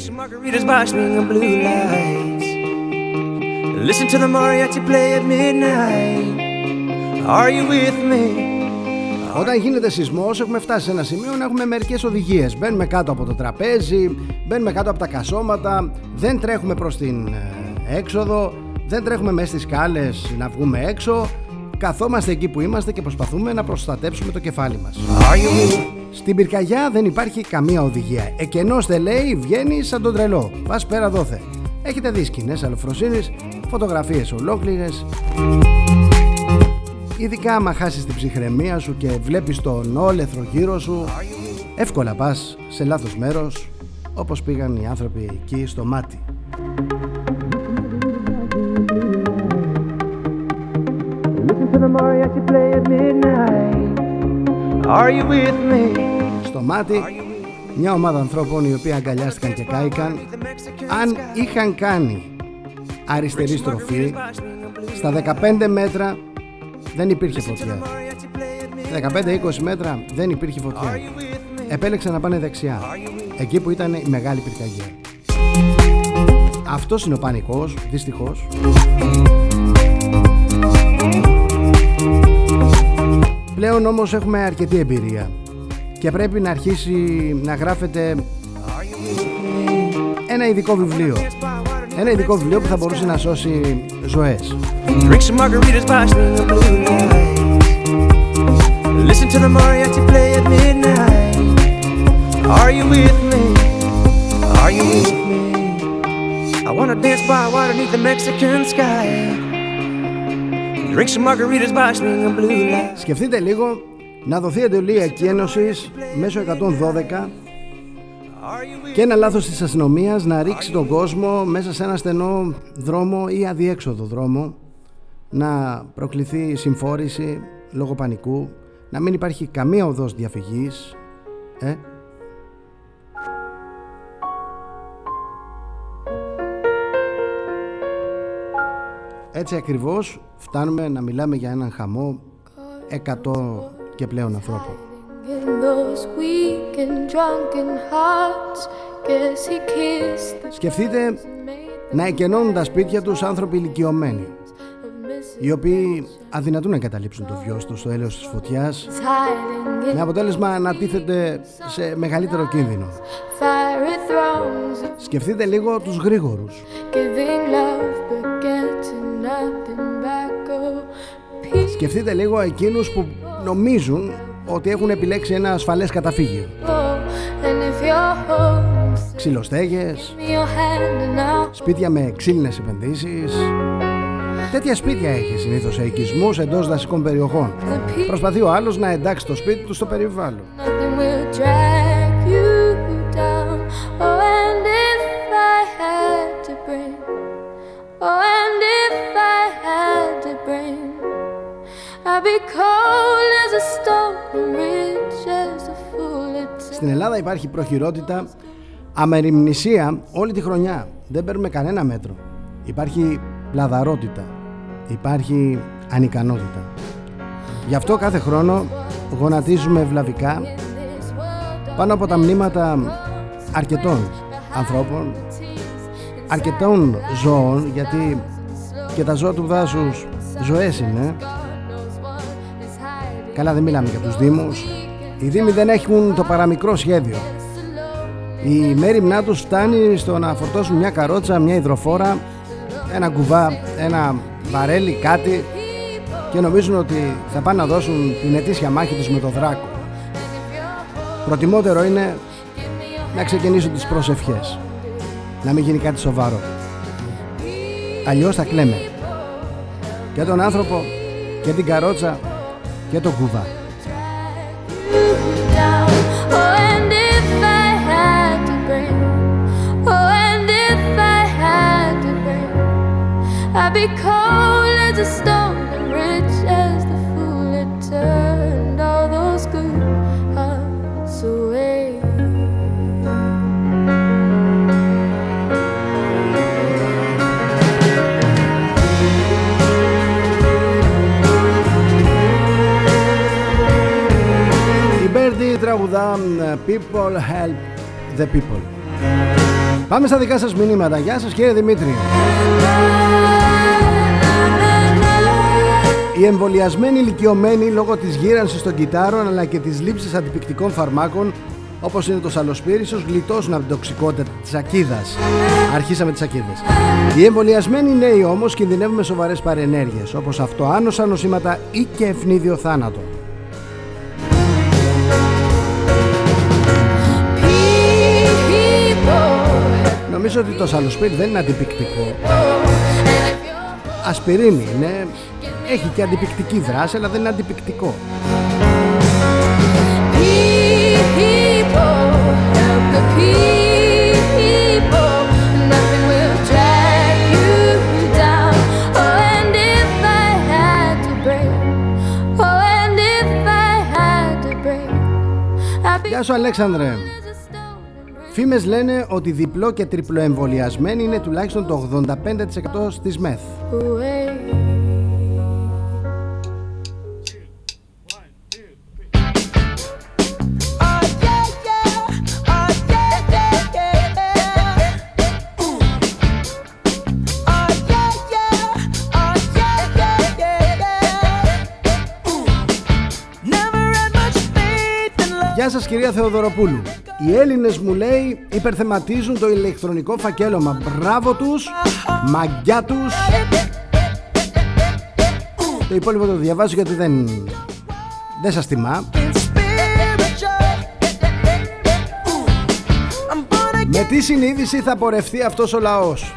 Listen to the mariachi play at midnight. Are you with me? Όταν γίνεται σεισμός, έχουμε φτάσει σε ένα σημείο να έχουμε μερικές οδηγίες. Μπαίνουμε κάτω από το τραπέζι, μπαίνουμε κάτω από τα κασώματα, δεν τρέχουμε προς την ε, έξοδο, δεν τρέχουμε μέσα στις σκάλες να βγούμε έξω. Καθόμαστε εκεί που είμαστε και προσπαθούμε να προστατέψουμε το κεφάλι μας. Στην πυρκαγιά δεν υπάρχει καμία οδηγία. Εκενώστε λέει, βγαίνει σαν τον τρελό. Πας πέρα δόθε. Έχετε δει σκηνές αλοφροσύνη, φωτογραφίες ολόκληρες. Ειδικά άμα χάσεις την ψυχραιμία σου και βλέπεις τον όλεθρο γύρω σου Εύκολα πας σε λάθος μέρος Όπως πήγαν οι άνθρωποι εκεί στο μάτι Στο μάτι μια ομάδα ανθρώπων οι οποίοι αγκαλιάστηκαν και κάηκαν αν είχαν κάνει αριστερή στροφή στα 15 μέτρα δεν υπήρχε φωτιά. 15-20 μέτρα δεν υπήρχε φωτιά. Επέλεξαν να πάνε δεξιά εκεί που ήταν η μεγάλη πυρκαγιά. Αυτός είναι ο πανικός δυστυχώς Πλέον όμως έχουμε αρκετή εμπειρία και πρέπει να αρχίσει να γράφεται ένα ειδικό βιβλίο ένα ειδικό βιβλίο που θα μπορούσε να σώσει ζωές Listen to the mariachi play at midnight Are you with me? Are you with me? I wanna dance by water beneath the Mexican sky Drink some margaritas by swinging blue light Σκεφτείτε λίγο να δοθεί εντολή εκένωσης μέσω 112 και ένα λάθος της αστυνομίας να ρίξει τον κόσμο μέσα σε ένα στενό δρόμο ή αδιέξοδο δρόμο να προκληθεί συμφόρηση λόγω πανικού να μην υπάρχει καμία οδός διαφυγής ε; Έτσι ακριβώς φτάνουμε να μιλάμε για έναν χαμό 100 και πλέον ανθρώπων. Σκεφτείτε να εκενώνουν τα σπίτια τους άνθρωποι ηλικιωμένοι οι οποίοι αδυνατούν να καταλήψουν το βιός τους στο έλεος της φωτιάς με αποτέλεσμα να τίθεται σε μεγαλύτερο κίνδυνο. Σκεφτείτε λίγο τους γρήγορους. Σκεφτείτε λίγο εκείνους που νομίζουν ότι έχουν επιλέξει ένα ασφαλές καταφύγιο. Ξυλοστέγες, σπίτια με ξύλινες επενδύσεις. Τέτοια σπίτια έχει συνήθως σε οικισμούς εντός δασικών περιοχών. Προσπαθεί ο άλλος να εντάξει το σπίτι του στο περιβάλλον. Στην Ελλάδα υπάρχει προχειρότητα αμεριμνησία όλη τη χρονιά. Δεν παίρνουμε κανένα μέτρο. Υπάρχει πλαδαρότητα. Υπάρχει ανικανότητα. Γι' αυτό κάθε χρόνο γονατίζουμε βλαβικά πάνω από τα μνήματα αρκετών ανθρώπων, αρκετών ζώων, γιατί και τα ζώα του δάσους ζωές είναι. Καλά δεν μιλάμε για τους Δήμους. Οι Δήμοι δεν έχουν το παραμικρό σχέδιο. Η μέρημνά τους φτάνει στο να φορτώσουν μια καρότσα, μια υδροφόρα, ένα κουβά, ένα βαρέλι, κάτι και νομίζουν ότι θα πάνε να δώσουν την ετήσια μάχη τους με το δράκο. Προτιμότερο είναι να ξεκινήσουν τις προσευχές. Να μην γίνει κάτι σοβαρό. Αλλιώς θα κλαίμε. Και τον άνθρωπο και την καρότσα και τον κουβά. I'd be cold as a τραγουδά People help the people. Πάμε στα δικά σας μηνύματα. Γεια σας κύριε Δημήτρη. Οι εμβολιασμένοι ηλικιωμένοι λόγω της γύρανσης των κυτάρων αλλά και της λήψης αντιπικτικών φαρμάκων όπως είναι το σαλοσπύρι, γλιτώσουν από την τοξικότητα της ακίδας. Αρχίσαμε τις ακίδες. Οι εμβολιασμένοι νέοι όμως κινδυνεύουν με σοβαρές παρενέργειες όπως αυτοάνοσα νοσήματα ή και ευνίδιο θάνατο. Νομίζω ότι το σαλοσπύρι δεν είναι αντιπικτικό. Ασπιρίνη είναι, έχει και αντιπικτική δράση αλλά δεν είναι αντιπικτικό. Γεια σου Αλέξανδρε Φήμες λένε ότι διπλό και τριπλό εμβολιασμένοι είναι τουλάχιστον το 85% στις ΜΕΘ σας κυρία Θεοδωροπούλου. Οι Έλληνες μου λέει υπερθεματίζουν το ηλεκτρονικό φακέλωμα. Μπράβο τους, μαγκιά τους. Το υπόλοιπο το διαβάζω γιατί δεν, δεν σας τιμά. Με τι συνείδηση θα πορευτεί αυτός ο λαός;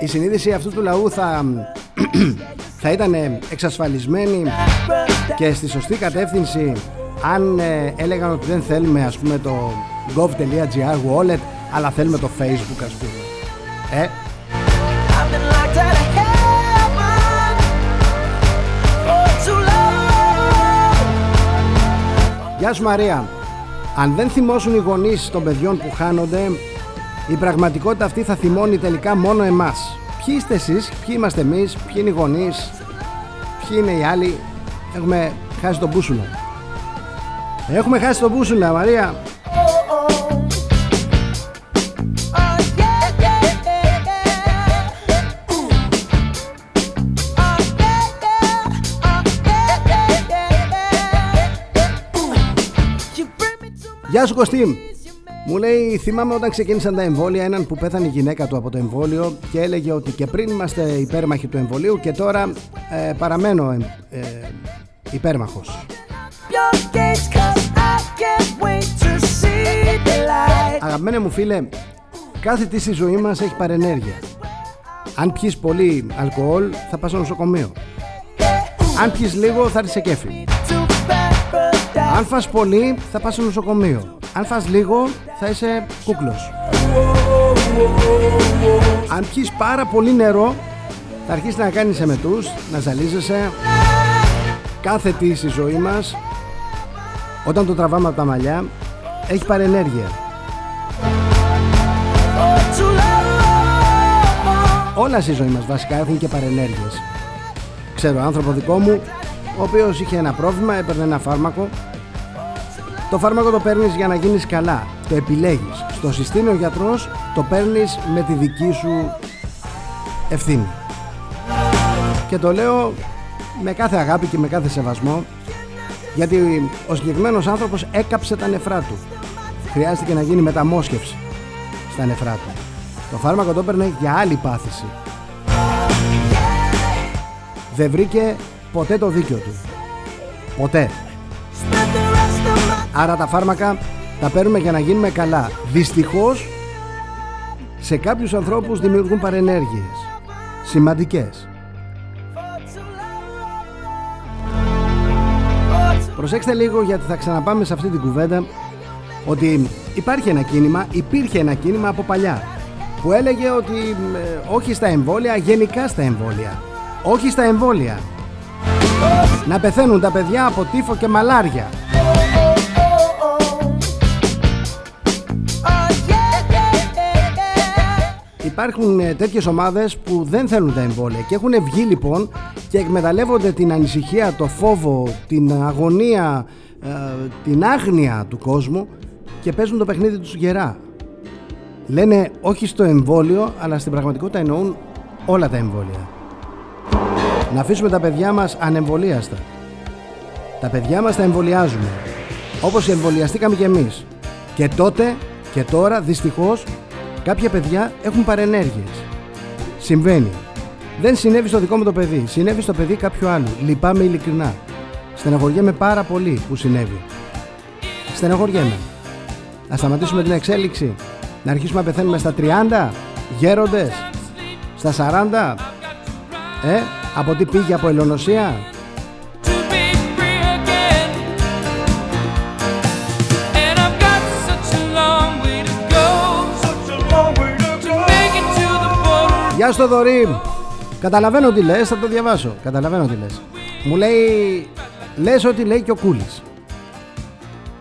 Η συνείδηση αυτού του λαού θα θα ήταν εξασφαλισμένη και στη σωστή κατεύθυνση αν ε, έλεγαν ότι δεν θέλουμε ας πούμε το gov.gr wallet αλλά θέλουμε το facebook ας πούμε. Ε; Γεια σου Μαρία. Αν δεν θυμώσουν οι γονείς των παιδιών που χάνονται η πραγματικότητα αυτή θα θυμώνει τελικά μόνο εμάς. Ποιοι είστε εσείς, ποιοι είμαστε εμείς, ποιοι είναι οι γονείς, ποιοι είναι οι άλλοι; Έχουμε χάσει τον μπούσουλα. Έχουμε χάσει τον μπούσουλα, Μαρία. Γεια σου Κωστή μου λέει, θυμάμαι όταν ξεκίνησαν τα εμβόλια, έναν που πέθανε η γυναίκα του από το εμβόλιο και έλεγε ότι και πριν είμαστε υπέρμαχοι του εμβολίου και τώρα ε, παραμένω ε, ε, υπέρμαχος. Αγαπημένε μου φίλε, κάθε τι στη ζωή μας έχει παρενέργεια. Αν πιείς πολύ αλκοόλ θα πας στο νοσοκομείο. Αν πιείς λίγο θα έρθεις σε κέφι. Αν φας πολύ θα πας στο νοσοκομείο. Αν φας λίγο θα είσαι κούκλος. Αν πιεις πάρα πολύ νερό θα αρχίσεις να κάνεις εμετούς, να ζαλίζεσαι. Κάθε τι στη ζωή μας όταν το τραβάμε από τα μαλλιά έχει παρενέργεια. Όλα στη ζωή μας βασικά έχουν και παρενέργειες. Ξέρω άνθρωπο δικό μου ο οποίος είχε ένα πρόβλημα, έπαιρνε ένα φάρμακο το φάρμακο το παίρνεις για να γίνεις καλά. Το επιλέγεις. Στο συστήνει ο γιατρός, το παίρνεις με τη δική σου ευθύνη. Και το λέω με κάθε αγάπη και με κάθε σεβασμό γιατί ο συγκεκριμένος άνθρωπος έκαψε τα νεφρά του. Χρειάστηκε να γίνει μεταμόσχευση στα νεφρά του. Το φάρμακο το έπαιρνε για άλλη πάθηση. Δεν βρήκε ποτέ το δίκιο του. Ποτέ. Άρα τα φάρμακα τα παίρνουμε για να γίνουμε καλά. Δυστυχώς σε κάποιους ανθρώπους δημιουργούν παρενέργειες. Σημαντικές. Προσέξτε λίγο γιατί θα ξαναπάμε σε αυτή την κουβέντα ότι υπάρχει ένα κίνημα, υπήρχε ένα κίνημα από παλιά που έλεγε ότι ε, όχι στα εμβόλια, γενικά στα εμβόλια. Όχι στα εμβόλια. Να πεθαίνουν τα παιδιά από τύφο και μαλάρια. υπάρχουν ε, τέτοιες ομάδες που δεν θέλουν τα εμβόλια και έχουν βγει λοιπόν και εκμεταλλεύονται την ανησυχία, το φόβο, την αγωνία, ε, την άγνοια του κόσμου και παίζουν το παιχνίδι τους γερά. Λένε όχι στο εμβόλιο, αλλά στην πραγματικότητα εννοούν όλα τα εμβόλια. Να αφήσουμε τα παιδιά μας ανεμβολίαστα. Τα παιδιά μας τα εμβολιάζουμε. Όπως εμβολιαστήκαμε κι εμείς. Και τότε και τώρα δυστυχώς κάποια παιδιά έχουν παρενέργειες. Συμβαίνει. Δεν συνέβη στο δικό μου το παιδί. Συνέβη στο παιδί κάποιου άλλου. Λυπάμαι ειλικρινά. Στεναχωριέμαι πάρα πολύ που συνέβη. Στεναχωριέμαι. Να σταματήσουμε την εξέλιξη. Να αρχίσουμε να πεθαίνουμε στα 30. Γέροντες. Στα 40. Ε, από τι πήγε από ελονοσία. Γεια σου Δωρή Καταλαβαίνω τι λες, θα το διαβάσω. Καταλαβαίνω τι λες. Μου λέει, λες ότι λέει και ο Κούλης.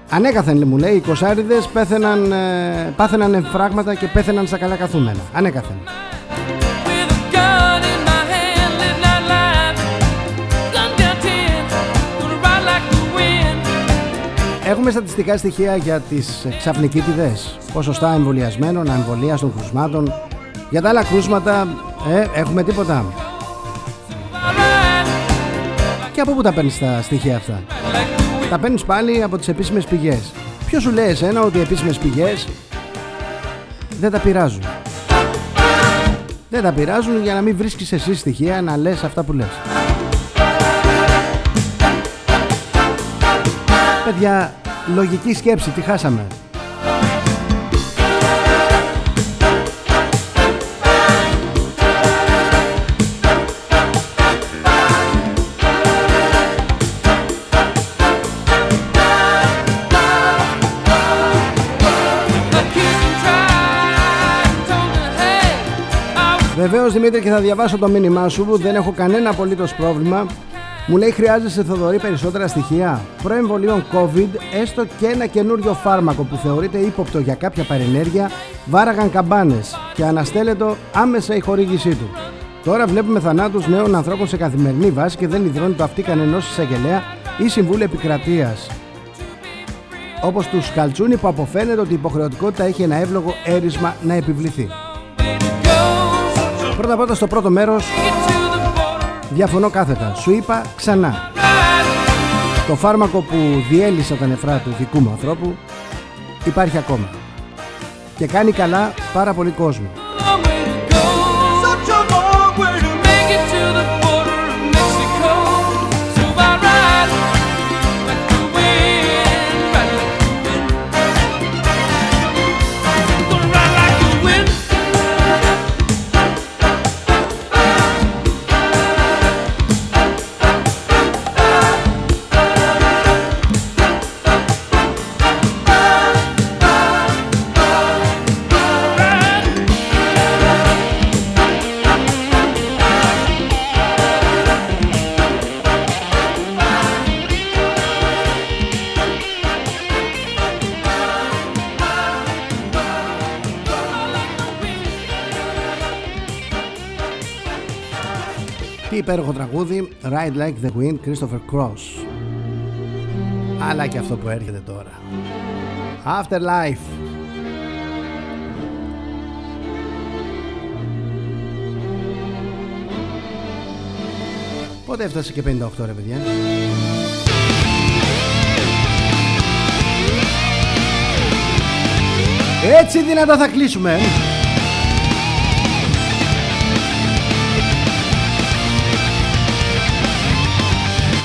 Ανέκαθεν μου λέει, οι κοσάριδες πέθαιναν, ε, πάθαιναν εμφράγματα και πέθαιναν στα καλά καθούμενα. Ανέκαθεν Έχουμε στατιστικά στοιχεία για τις ξαφνικίτιδες. Ποσοστά εμβολιασμένων, των κρουσμάτων Για τα άλλα κρούσματα ε, έχουμε τίποτα. Και από πού τα παίρνεις τα στοιχεία αυτά; Τα παίρνεις πάλι από τις επίσημες πηγές. Ποιο σου λέει εσένα ότι οι επίσημες πηγές Δεν τα πειράζουν; Δεν τα πειράζουν για να μην βρίσκεις εσύ στοιχεία να λες αυτά που λες. Παιδιά, λογική σκέψη, τι χάσαμε. Βεβαίως Δημήτρη και θα διαβάσω το μήνυμά σου που δεν έχω κανένα απολύτως πρόβλημα μου λέει χρειάζεσαι Θοδωρή περισσότερα στοιχεία; Προεμβολίων COVID, έστω και ένα καινούριο φάρμακο που θεωρείται ύποπτο για κάποια παρενέργεια, βάραγαν καμπάνες και αναστέλλεται άμεσα η χορήγησή του. Τώρα βλέπουμε θανάτους νέων ανθρώπων σε καθημερινή βάση και δεν υδρώνει το αυτή κανενό εισαγγελέα ή συμβούλου επικρατείας. Όπως τους Σκαλτσούνι που αποφαίνεται ότι η υποχρεωτικότητα έχει ένα εύλογο έρισμα να επιβληθεί. Πρώτα απ' στο πρώτο μέρος Διαφωνώ κάθετα. Σου είπα ξανά. Το φάρμακο που διέλυσε τα νεφρά του δικού μου ανθρώπου υπάρχει ακόμα. Και κάνει καλά πάρα πολύ κόσμο. Υπέροχο τραγούδι Ride Like the Wind Christopher Cross. Αλλά και αυτό που έρχεται τώρα. Afterlife. Πότε έφτασε και 58 ρε παιδιά; Έτσι δυνατά θα κλείσουμε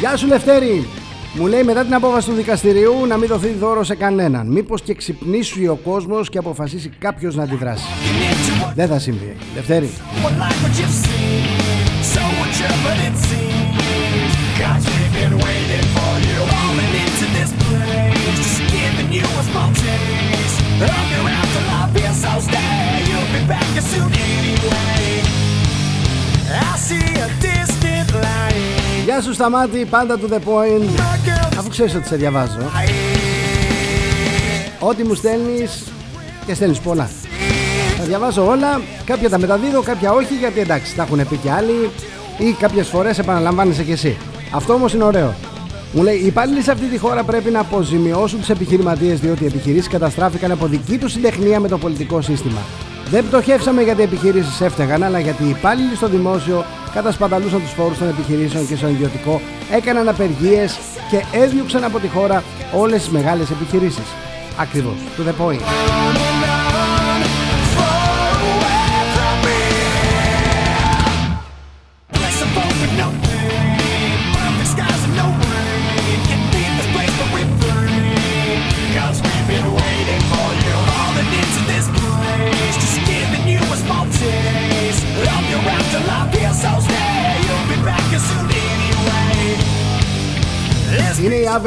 Γεια σου Λευτέρη. Μου λέει μετά την απόφαση του δικαστηριού να μην δοθεί δώρο σε κανέναν. Μήπως και ξυπνήσει ο κόσμος και αποφασίσει κάποιος να αντιδράσει. Δεν θα συμβεί. Λευτέρη. I Γεια σου Σταμάτη, πάντα to the point Αφού ξέρεις ότι σε διαβάζω Ό,τι μου στέλνεις Και στέλνεις πολλά Θα διαβάζω όλα, κάποια τα μεταδίδω, κάποια όχι γιατί εντάξει τα έχουν πει και άλλοι ή κάποιες φορές επαναλαμβάνεσαι και εσύ. Αυτό όμως είναι ωραίο. Μου λέει: Οι υπάλληλοι σε αυτή τη χώρα πρέπει να αποζημιώσουν τους επιχειρηματίες διότι οι επιχειρήσεις καταστράφηκαν από δική τους συντεχνία με το πολιτικό σύστημα. Δεν πτωχεύσαμε γιατί οι επιχειρήσεις έφταιγαν, αλλά γιατί οι υπάλληλοι στο δημόσιο κατασπαταλούσαν τους φόρους των επιχειρήσεων και στο ιδιωτικό, έκαναν απεργίες και έδιωξαν από τη χώρα όλες τις μεγάλες επιχειρήσεις. Ακριβώς. To the point.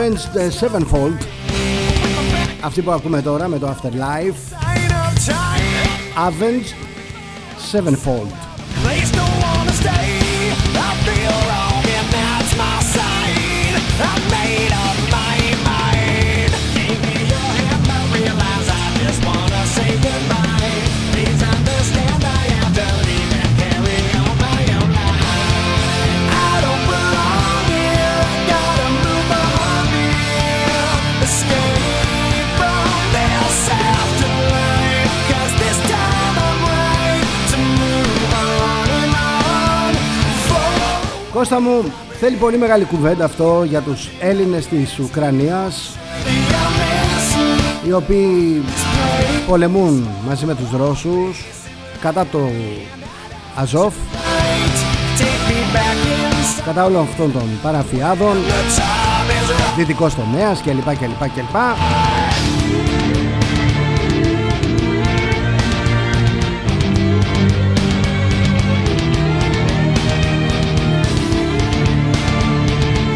Avenged Sevenfold Αυτή που ακούμε τώρα με το Afterlife Avenged Sevenfold Κώστα μου, θέλει πολύ μεγάλη κουβέντα αυτό για τους Έλληνες της Ουκρανίας οι οποίοι πολεμούν μαζί με τους Ρώσους κατά το Αζόφ κατά όλων αυτών των παραφιάδων δυτικός τομέας κλπ κλπ κλπ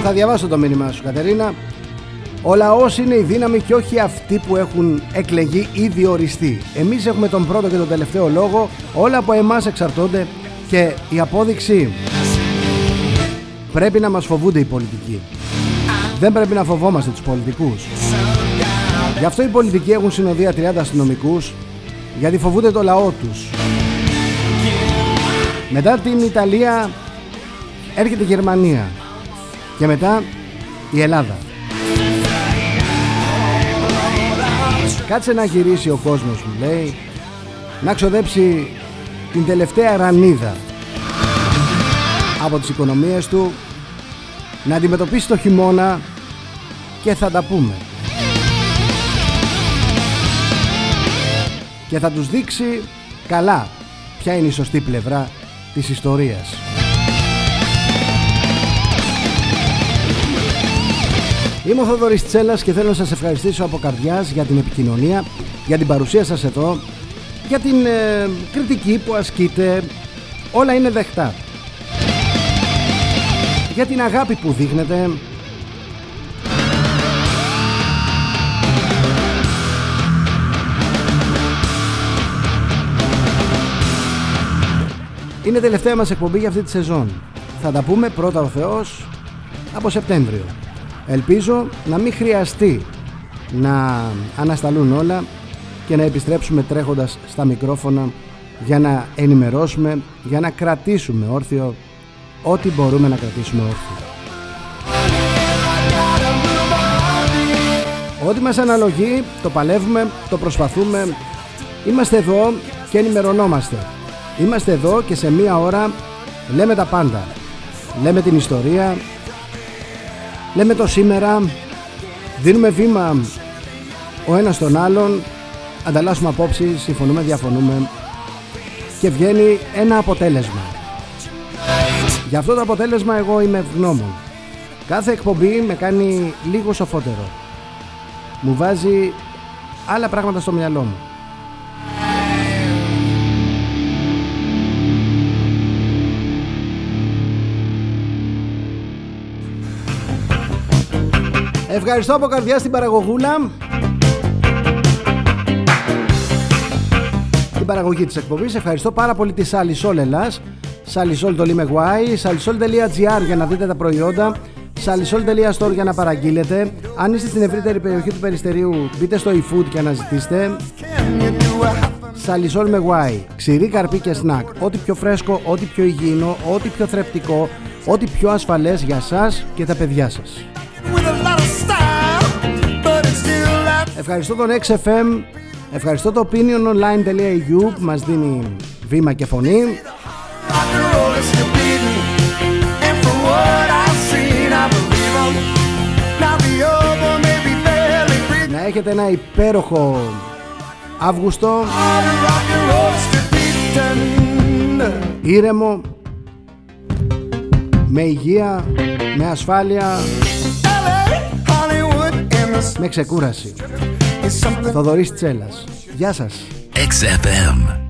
Θα διαβάσω το μήνυμα σου Κατερίνα. Ο λαός είναι η δύναμη και όχι αυτοί που έχουν εκλεγεί ή διοριστεί. Εμείς έχουμε τον πρώτο και τον τελευταίο λόγο. Όλα από εμάς εξαρτώνται και η απόδειξη Πρέπει να μας φοβούνται οι πολιτικοί. Δεν πρέπει να φοβόμαστε τους πολιτικούς. Γι' αυτό οι πολιτικοί έχουν συνοδεία 30 αστυνομικούς Γιατί φοβούνται το λαό τους. Μετά την Ιταλία έρχεται η Γερμανία και μετά η Ελλάδα. Κάτσε να γυρίσει ο κόσμος μου λέει να ξοδέψει την τελευταία ρανίδα από τις οικονομίες του να αντιμετωπίσει το χειμώνα και θα τα πούμε. Και θα τους δείξει καλά ποια είναι η σωστή πλευρά της ιστορίας. Είμαι ο Θοδωρής Τσέλας και θέλω να σας ευχαριστήσω από καρδιάς για την επικοινωνία, για την παρουσία σας εδώ, για την ε, κριτική που ασκείτε. Όλα είναι δεχτά. Για την αγάπη που δείχνετε. Είναι τελευταία μας εκπομπή για αυτή τη σεζόν. Θα τα πούμε πρώτα ο Θεός από Σεπτέμβριο. Ελπίζω να μην χρειαστεί να ανασταλούν όλα και να επιστρέψουμε τρέχοντας στα μικρόφωνα για να ενημερώσουμε, για να κρατήσουμε όρθιο ό,τι μπορούμε να κρατήσουμε όρθιο. Ό,τι μας αναλογεί το παλεύουμε, το προσπαθούμε. Είμαστε εδώ και ενημερωνόμαστε. Είμαστε εδώ και σε μία ώρα λέμε τα πάντα. Λέμε την ιστορία, λέμε το σήμερα, δίνουμε βήμα ο ένας τον άλλον, ανταλλάσσουμε απόψεις, συμφωνούμε, διαφωνούμε και βγαίνει ένα αποτέλεσμα. Για αυτό το αποτέλεσμα εγώ είμαι ευγνώμων. Κάθε εκπομπή με κάνει λίγο σοφότερο. Μου βάζει άλλα πράγματα στο μυαλό μου. Ευχαριστώ από καρδιά στην παραγωγούλα. Την παραγωγή της εκπομπής. Ευχαριστώ πάρα πολύ τη Σαλισόλ Ελλάς. Σαλισόλ το Lime Y Σαλισόλ.gr για να δείτε τα προϊόντα. Σαλισόλ.store για να παραγγείλετε. Αν είστε στην ευρύτερη περιοχή του Περιστερίου Μπείτε στο eFood και αναζητήστε. Σαλισόλ με γουάι, ξηρή καρπί και σνακ. Ό,τι πιο φρέσκο, ό,τι πιο υγιεινό, ό,τι πιο θρεπτικό, ό,τι πιο ασφαλές για σας και τα παιδιά σας. Ευχαριστώ τον XFM, ευχαριστώ το opiniononline.eu που μας δίνει βήμα και φωνή. Να έχετε ένα υπέροχο Αύγουστο. Ήρεμο Με υγεία Με ασφάλεια Με ξεκούραση. Θοδωρής Τσέλας. Γεια σας. XFM